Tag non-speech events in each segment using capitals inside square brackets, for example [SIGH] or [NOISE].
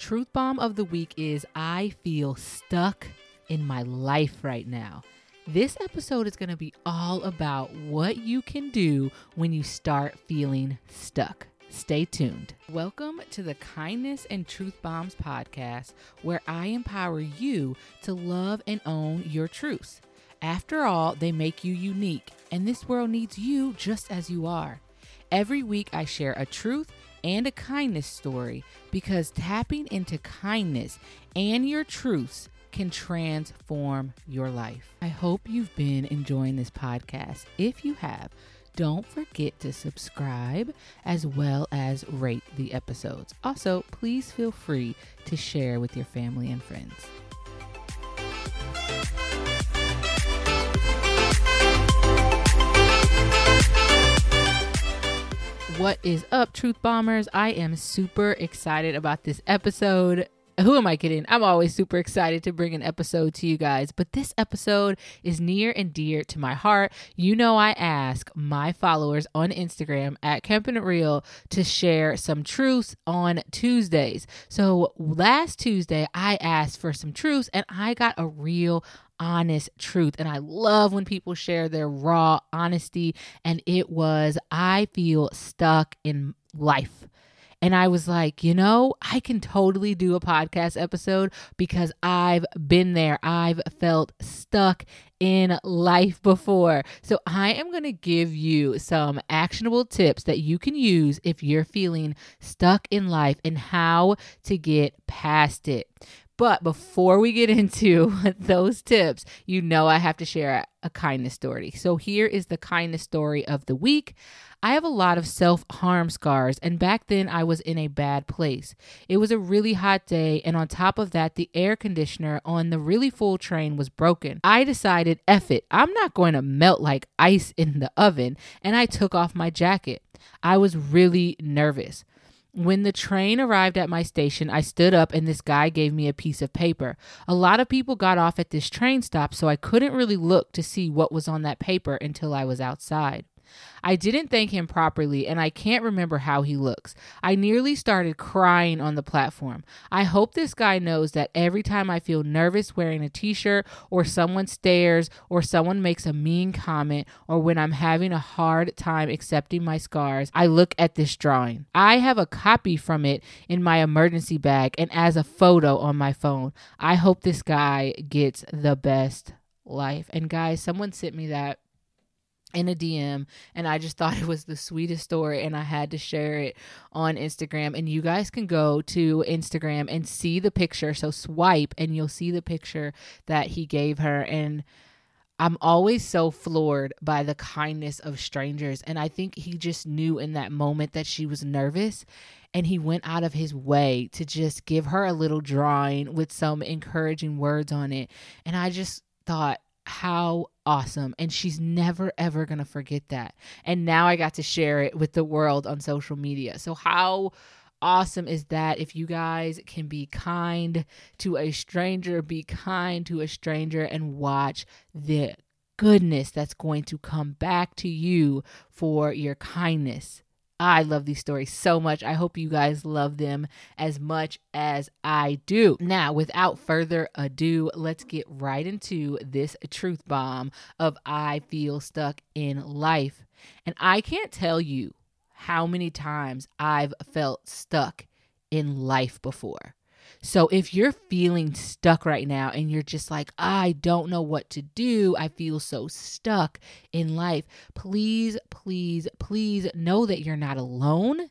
Truth bomb of the week is I feel stuck in my life right now. This episode is going to be all about what you can do when you start feeling stuck. Stay tuned. Welcome to the Kindness and Truth Bombs podcast, where I empower you to love and own your truths. After all, they make you unique, and this world needs you just as you are. Every week, I share a truth and a kindness story because tapping into kindness and your truths can transform your life. I hope you've been enjoying this podcast. If you have, don't forget to subscribe as well as rate the episodes. Also, please feel free to share with your family and friends. What is up, Truth Bombers? I am super excited about this episode. Who am I kidding? I'm always super excited to bring an episode to you guys, but this episode is near and dear to my heart. You know, I ask my followers on Instagram at Camping Real to share some truths on Tuesdays. So last Tuesday, I asked for some truths and I got a real honest truth. And I love when people share their raw honesty. And it was, I feel stuck in life. And I was like, you know, I can totally do a podcast episode because I've been there. I've felt stuck in life before. So I am going to give you some actionable tips that you can use if you're feeling stuck in life and how to get past it. But before we get [LAUGHS] into those tips, you know I have to share a kindness story. So here is the kindness story of the week. I have a lot of self harm scars, and back then I was in a bad place. It was a really hot day, and on top of that, the air conditioner on the really full train was broken. I decided, F it, I'm not going to melt like ice in the oven, and I took off my jacket. I was really nervous. When the train arrived at my station, I stood up and this guy gave me a piece of paper. A lot of people got off at this train stop, so I couldn't really look to see what was on that paper until I was outside. I didn't thank him properly, and I can't remember how he looks. I nearly started crying on the platform. I hope this guy knows that every time I feel nervous wearing a t shirt, or someone stares, or someone makes a mean comment, or when I'm having a hard time accepting my scars, I look at this drawing. I have a copy from it in my emergency bag and as a photo on my phone. I hope this guy gets the best life. And guys, someone sent me that in a DM and I just [LAUGHS] thought it was the sweetest story and I had to share it on Instagram. And you guys can go to Instagram and see the picture. So swipe and you'll see the picture that he gave her. And I'm always so floored by the kindness of strangers. And I think he just knew in that moment that she was nervous and he went out of his way to just give her a little drawing with some encouraging words on it. And I just thought how awesome. And she's never, ever going to forget that. And now I got to share it with the world on social media. So, how awesome is that if you guys can be kind to a stranger, be kind to a stranger, and watch the goodness that's going to come back to you for your kindness. I love these stories so much. I hope you guys love them as much as I do. Now, without further ado, let's get right into this truth bomb of I feel stuck in life. And I can't tell you how many times I've felt stuck in life before. So if you're feeling stuck right now and you're just like, I don't know what to do, I feel so stuck in life, please, please, please know that you're not alone.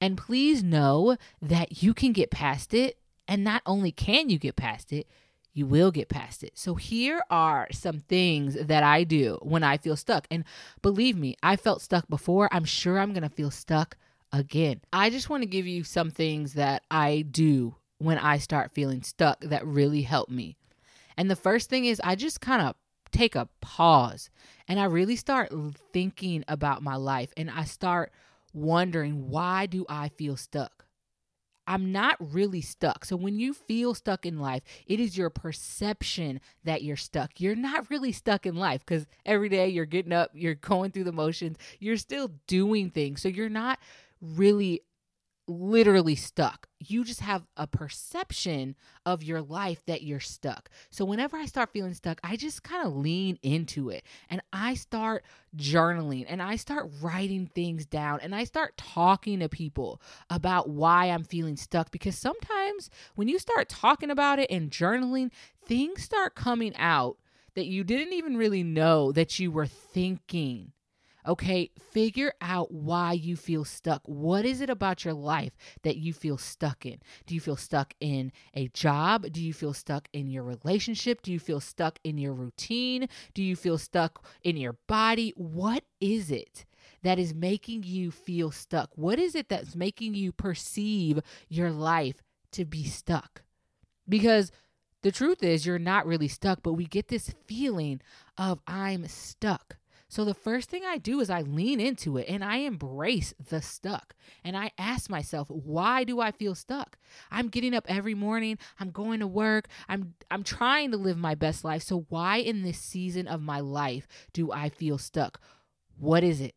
And please know that you can get past it. And not only can you get past it, you will get past it. So, here are some things that I do when I feel stuck. And believe me, I felt stuck before. I'm sure I'm going to feel stuck again. I just want to give you some things that I do when I start feeling stuck that really help me. And the first thing is I just kind of take a pause and I really start thinking about my life and I start wondering why do I feel stuck? I'm not really stuck. So when you feel stuck in life, it is your perception that you're stuck. You're not really stuck in life because every day you're getting up, you're going through the motions, you're still doing things. So you're not really literally stuck. You just have a perception of your life that you're stuck. So whenever I start feeling stuck, I just kind of lean into it and I start journaling and I start writing things down and I start talking to people about why I'm feeling stuck because sometimes when you start talking about it and journaling, things start coming out that you didn't even really know that you were thinking. Okay, figure out why you feel stuck. What is it about your life that you feel stuck in? Do you feel stuck in a job? Do you feel stuck in your relationship? Do you feel stuck in your routine? Do you feel stuck in your body? What is it that is making you feel stuck? What is it that's making you perceive your life to be stuck? Because the truth is, you're not really stuck, but we get this feeling of I'm stuck. So the first thing I do is I lean into it and I embrace the stuck. And I ask myself, why do I feel stuck? I'm getting up every morning, I'm going to work, I'm I'm trying to live my best life. So why in this season of my life do I feel stuck? What is it?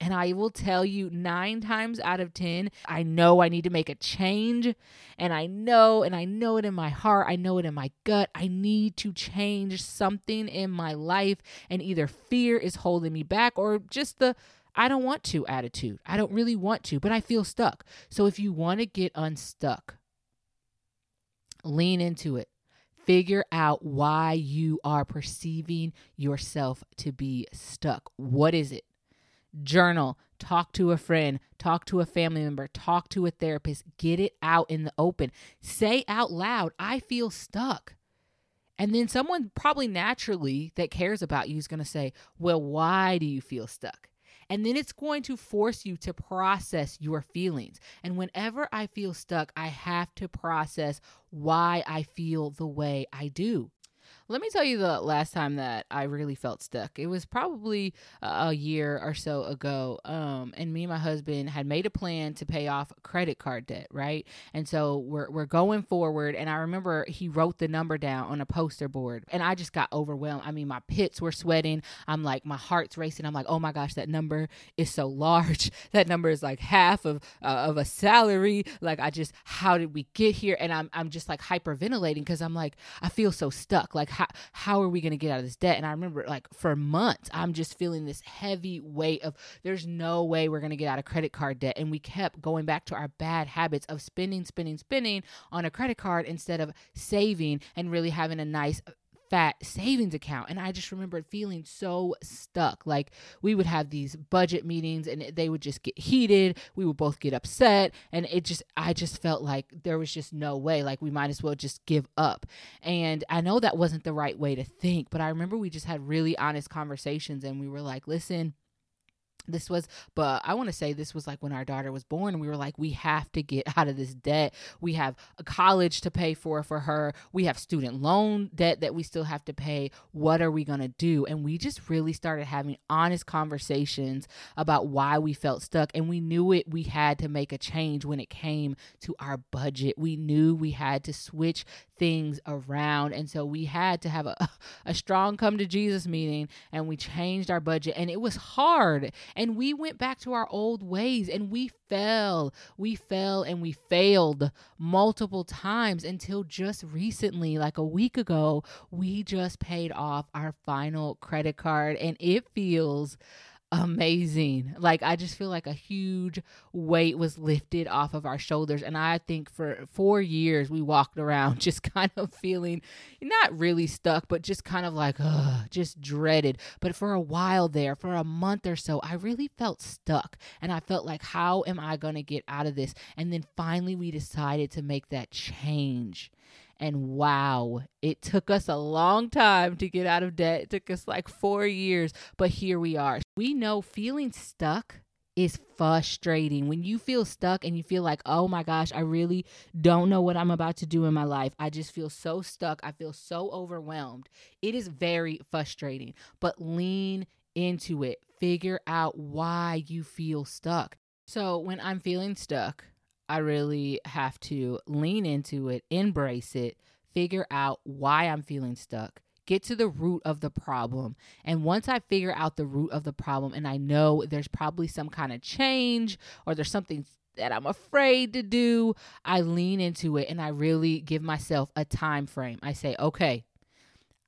And I will tell you nine times out of 10, I know I need to make a change. And I know, and I know it in my heart, I know it in my gut. I need to change something in my life. And either fear is holding me back or just the I don't want to attitude. I don't really want to, but I feel stuck. So if you want to get unstuck, lean into it. Figure out why you are perceiving yourself to be stuck. What is it? Journal, talk to a friend, talk to a family member, talk to a therapist, get it out in the open. Say out loud, I feel stuck. And then someone probably naturally that cares about you is going to say, Well, why do you feel stuck? And then it's going to force you to process your feelings. And whenever I feel stuck, I have to process why I feel the way I do. Let me tell you the last time that I really felt stuck. It was probably a year or so ago. Um, and me and my husband had made a plan to pay off credit card debt, right? And so we're, we're going forward. And I remember he wrote the number down on a poster board. And I just got overwhelmed. I mean, my pits were sweating. I'm like, my heart's racing. I'm like, oh my gosh, that number is so large. [LAUGHS] That number is like half of uh, of a salary. Like, I just, how did we get here? And I'm, I'm just like hyperventilating because I'm like, I feel so stuck. Like, how how are we going to get out of this debt? And I remember like for months, I'm just feeling this heavy weight of there's no way we're going to get out of credit card debt. And we kept going back to our bad habits of spending, spending, spending on a credit card instead of saving and really having a nice fat savings account and i just remembered feeling so stuck. Like we would have these budget meetings and they would just get heated. We would both get upset and it just i just felt like there was just no way like we might as well just give up. And i know that wasn't the right way to think but i remember we just had really honest conversations and we were like listen this was but i want to say this was like when our daughter was born we were like we have to get [LAUGHS] out of this debt. We have a college to pay for for her. We have student loan debt that we still have to pay. What are we going to do? And we just really started having honest conversations about why we felt stuck and we knew it we had to make a change when it came to our budget. We knew we had to switch things around and so we had to have a, [LAUGHS] a strong come to jesus meeting and we changed our budget and it was hard and we went back to our old ways and we fell. We fell and we failed multiple times until just recently, like a week ago, we just paid off our final credit card and it feels amazing. Like I just feel like a huge weight was lifted off of our shoulders and I think for 4 years we walked around [LAUGHS] just kind of feeling not really stuck but just kind of like just dreaded. But for a while there, for a month or so, I really felt stuck and I felt like how am I going to get out of this? And then finally we decided to make that change. And wow, it took us a long time to get out of debt. It took us like four years, but here we are. We know feeling stuck is frustrating. When you feel stuck and you feel like, oh my gosh, I really don't know what I'm about to do in my life. I just feel so stuck. I feel so overwhelmed. It is very frustrating, but lean into it. Figure out why you feel stuck. So when I'm feeling stuck, I really have to lean into it, embrace it, figure out why I'm feeling stuck, get to the root of the problem. And once I figure out the root of the problem and I know there's probably some kind of change or there's something that I'm afraid to do, I lean into it and I really give myself a time frame. I say, okay,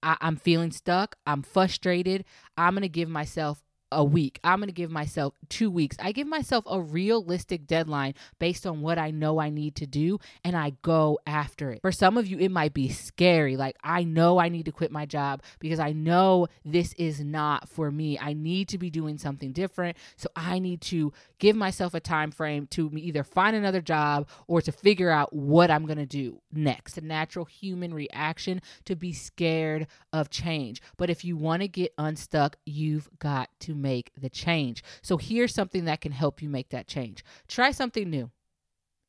I, am feeling stuck. I'm frustrated. I'm going to give myself a week. I'm going to give myself two weeks. I give myself a realistic deadline based on what I know I need to do and I go after it. For some of you, it might be scary. Like, I know I need to quit my job because I know this is not for me. I need to be doing something different. So I need to give myself a time frame to either find another job or to figure out what I'm going to do next. A natural human reaction to be scared of change. But if you want to get unstuck, you've got to make the change. So here's something that can help you make that change. Try something new.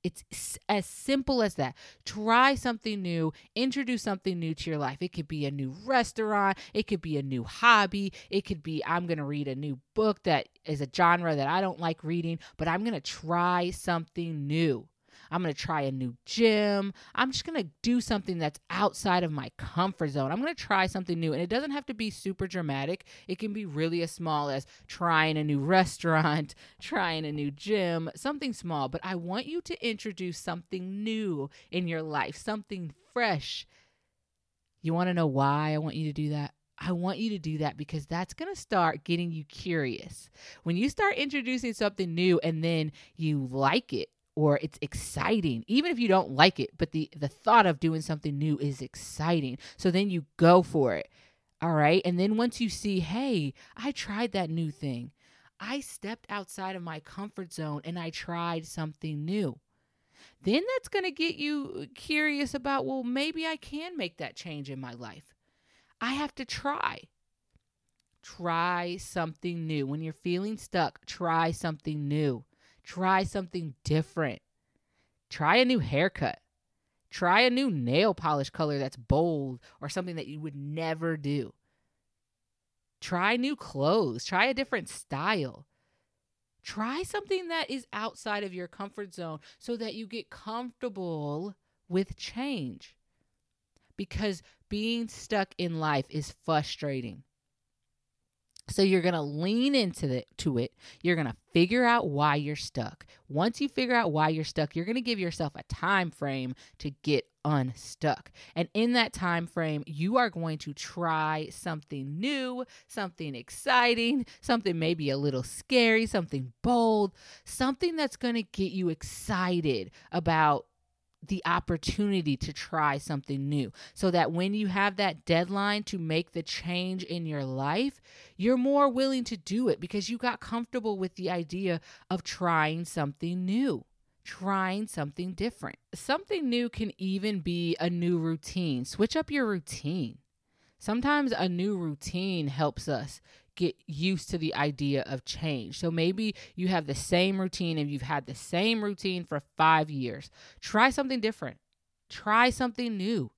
It's as simple as that. Try something new, introduce something new to your life. It could be a new restaurant, it could be a new hobby, it could be I'm going to read a new book that is a genre that I don't like reading, but I'm going to try something new. I'm going to try a new gym. I'm just going to do something that's outside of my comfort zone. I'm going to try something new. And it doesn't have to be super dramatic, it can be really as small as trying a new [LAUGHS] restaurant, trying a new gym, something small. But I want you to introduce something new in your life, something fresh. You want to know why I want you to do that? I want you to do that because that's going to start getting you curious. When you start introducing something new and then you like it or it's exciting even if you don't like it but the the thought of doing something new is exciting. So then you go for it. All right? And then once you see hey i tried that new thing. I stepped outside of my comfort zone and i tried something new. Then that's going to get you curious about well maybe i can make that change in my life. I have to try. Try something new. When you're feeling stuck try something new Try something different. Try a new haircut. Try a new nail polish color that's bold or something that you would never do. Try new clothes. Try a different style. Try something that is outside of your comfort zone so that you get comfortable with change. Because being stuck in life is frustrating. So you're going to lean into the, to it. You're going to figure out why you're stuck. Once you figure out why you're stuck, you're going to give yourself a time frame to get unstuck. And in that time frame, you are going to try something new, something exciting, something maybe a little scary, something bold, something that's going to get you excited about the opportunity to try something new so that when you have that deadline to make the change in your life, you're more willing to do it because you got comfortable with the idea of trying something new, trying something different. Something new can even be a new routine. Switch up your routine. Sometimes a new routine helps us get used to the idea of change. So maybe you have the same routine and you've had the same routine for five years. Try something different, try something new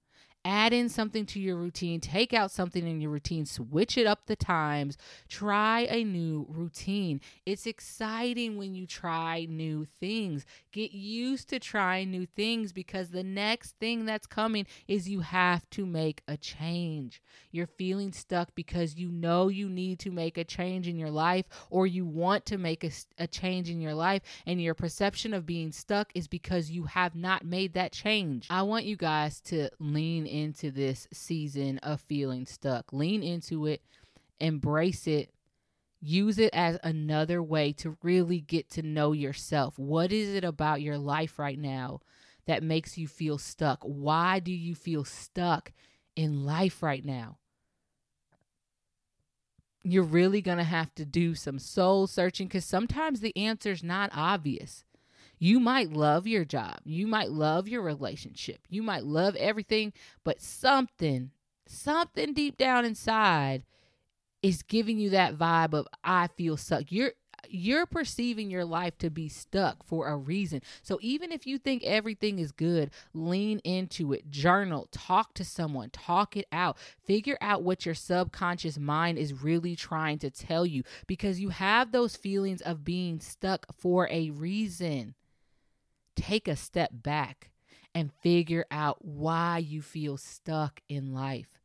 add in something to your routine, take out something in your routine, switch it up the times, try a new routine. It's exciting when you try new things. Get used to trying new things because the next thing that's coming is you have to make a change. You're feeling stuck because you know you need to make a change in your life or you want to make a, a change in your life, and your perception of being stuck is because you have not made that change. I want you guys to lean into this season of feeling stuck. Lean into it, embrace it, use it as another way to really get to know yourself. What is it about your life right now that makes you feel stuck? Why do you feel stuck in life right now? You're really going to have to do some soul searching because sometimes the answer is not obvious. You might love your job, you might love your relationship, you might love everything, but something, something deep down inside is giving you that vibe of I feel stuck. You're you're perceiving your life to be stuck for a reason. So even if you think everything is good, lean into it, journal, talk to someone, talk it out, figure out what your subconscious mind is really trying to tell you because you have those feelings of being stuck for a reason take a step back and figure out why you feel stuck in life.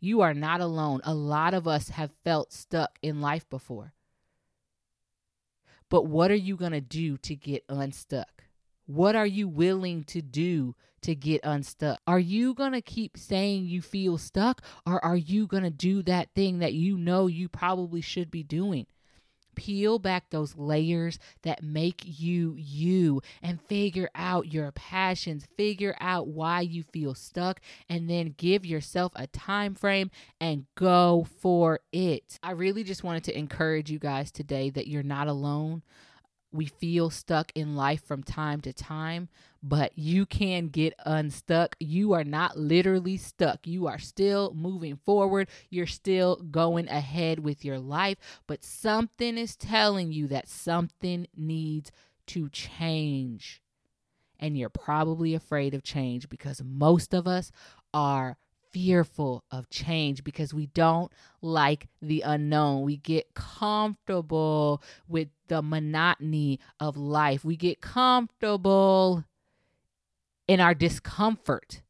You are not alone. A lot of us have felt stuck in life before. But what are you going to do to get unstuck? What are you willing to do to get unstuck? Are you going to keep saying you feel stuck or are you going to do that thing that you know you probably should be doing? Peel back those layers that make you you and figure out your passions, figure out why you feel stuck and then give yourself a time frame and go for it. I really just wanted to encourage you guys today that you're not alone we feel stuck in life from time to time, but you can get unstuck. You are not literally stuck. You are still moving forward. You're still going ahead with your life, but something is telling you that something needs to change. And you're probably afraid of change because most of us are fearful of change because we don't like the unknown. We get comfortable with the monotony of life. We get comfortable in our discomfort.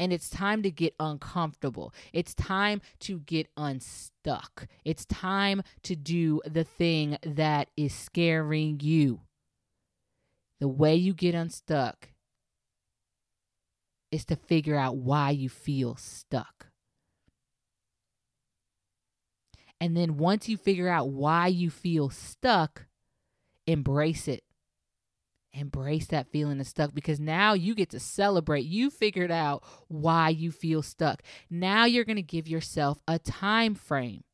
And it's time to get uncomfortable. It's time to get unstuck. It's time to do the thing that is scaring you. The way you get unstuck is to figure out why you feel stuck. And then once you figure out why you feel stuck, embrace it. Embrace that feeling of stuck because now you get to celebrate. You figured out why you feel stuck. Now you're going to give yourself a time frame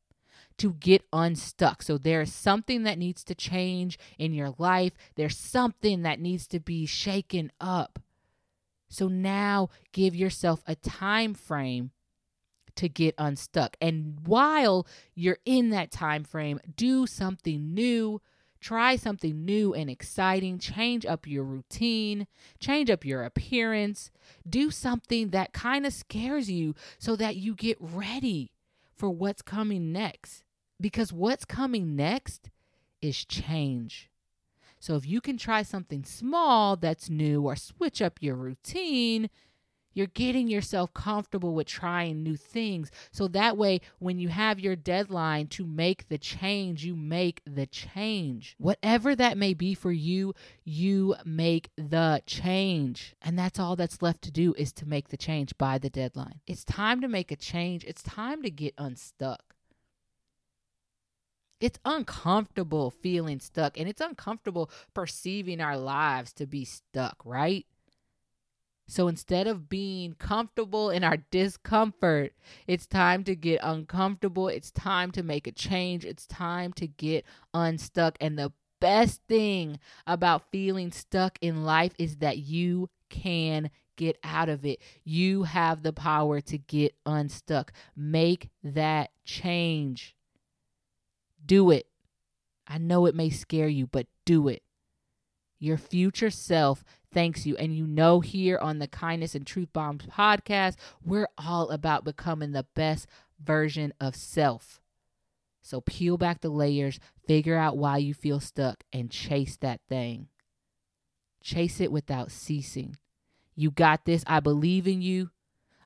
to get unstuck. So there's something that needs to change in your life. There's something that needs to be shaken up. So now give yourself a time frame to get unstuck. And while you're in that time frame, do something new. Try something new and exciting. Change up your routine, change up your appearance. Do something that kind of scares you so that you get ready for what's coming next. Because what's coming next is change. So if you can try something small that's new or switch up your routine, you're getting yourself comfortable with trying new things. So that way, when you have your deadline to make the change, you make the change. Whatever that may be for you, you make the change. And that's all that's left to do is to make the change by the deadline. It's time to make a change. It's time to get unstuck. It's uncomfortable feeling stuck and it's uncomfortable perceiving our lives to be stuck, right? So instead of being comfortable in our discomfort, it's time to get uncomfortable. It's time to make a change. It's time to get unstuck. And the best thing about feeling stuck in life is that you can get out of it. You have the power to get unstuck. Make that change. Do it. I know it may scare you, but do it. Your future self thanks you. And you know, here on the Kindness and Truth Bombs podcast, we're all about becoming the best version of self. So peel back the layers, figure out why you feel stuck, and chase that thing. Chase it without ceasing. You got this. I believe in you.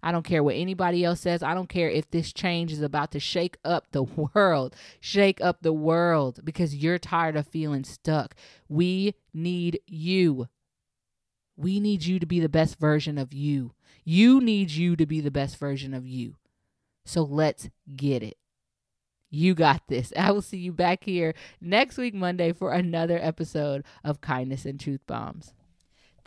I don't care what anybody else says. I don't care if this change is about to shake up the [LAUGHS] world. Shake up the world because you're tired of feeling stuck. We need you. We need you to be the best version of you. You need you to be the best version of you. So let's get it. You got this. [LAUGHS] I will see you back here next week, Monday, for another episode of Kindness and Truth Bombs.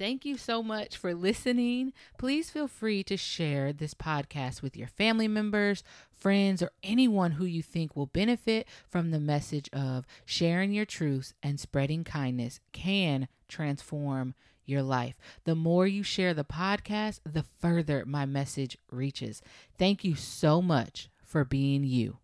Thank you so much for listening. Please feel free to share this podcast with your family members, friends, or anyone who you think will benefit from the message of sharing your truths and spreading kindness can transform your life. The more you share the podcast, the further my message reaches. Thank you so much for being you.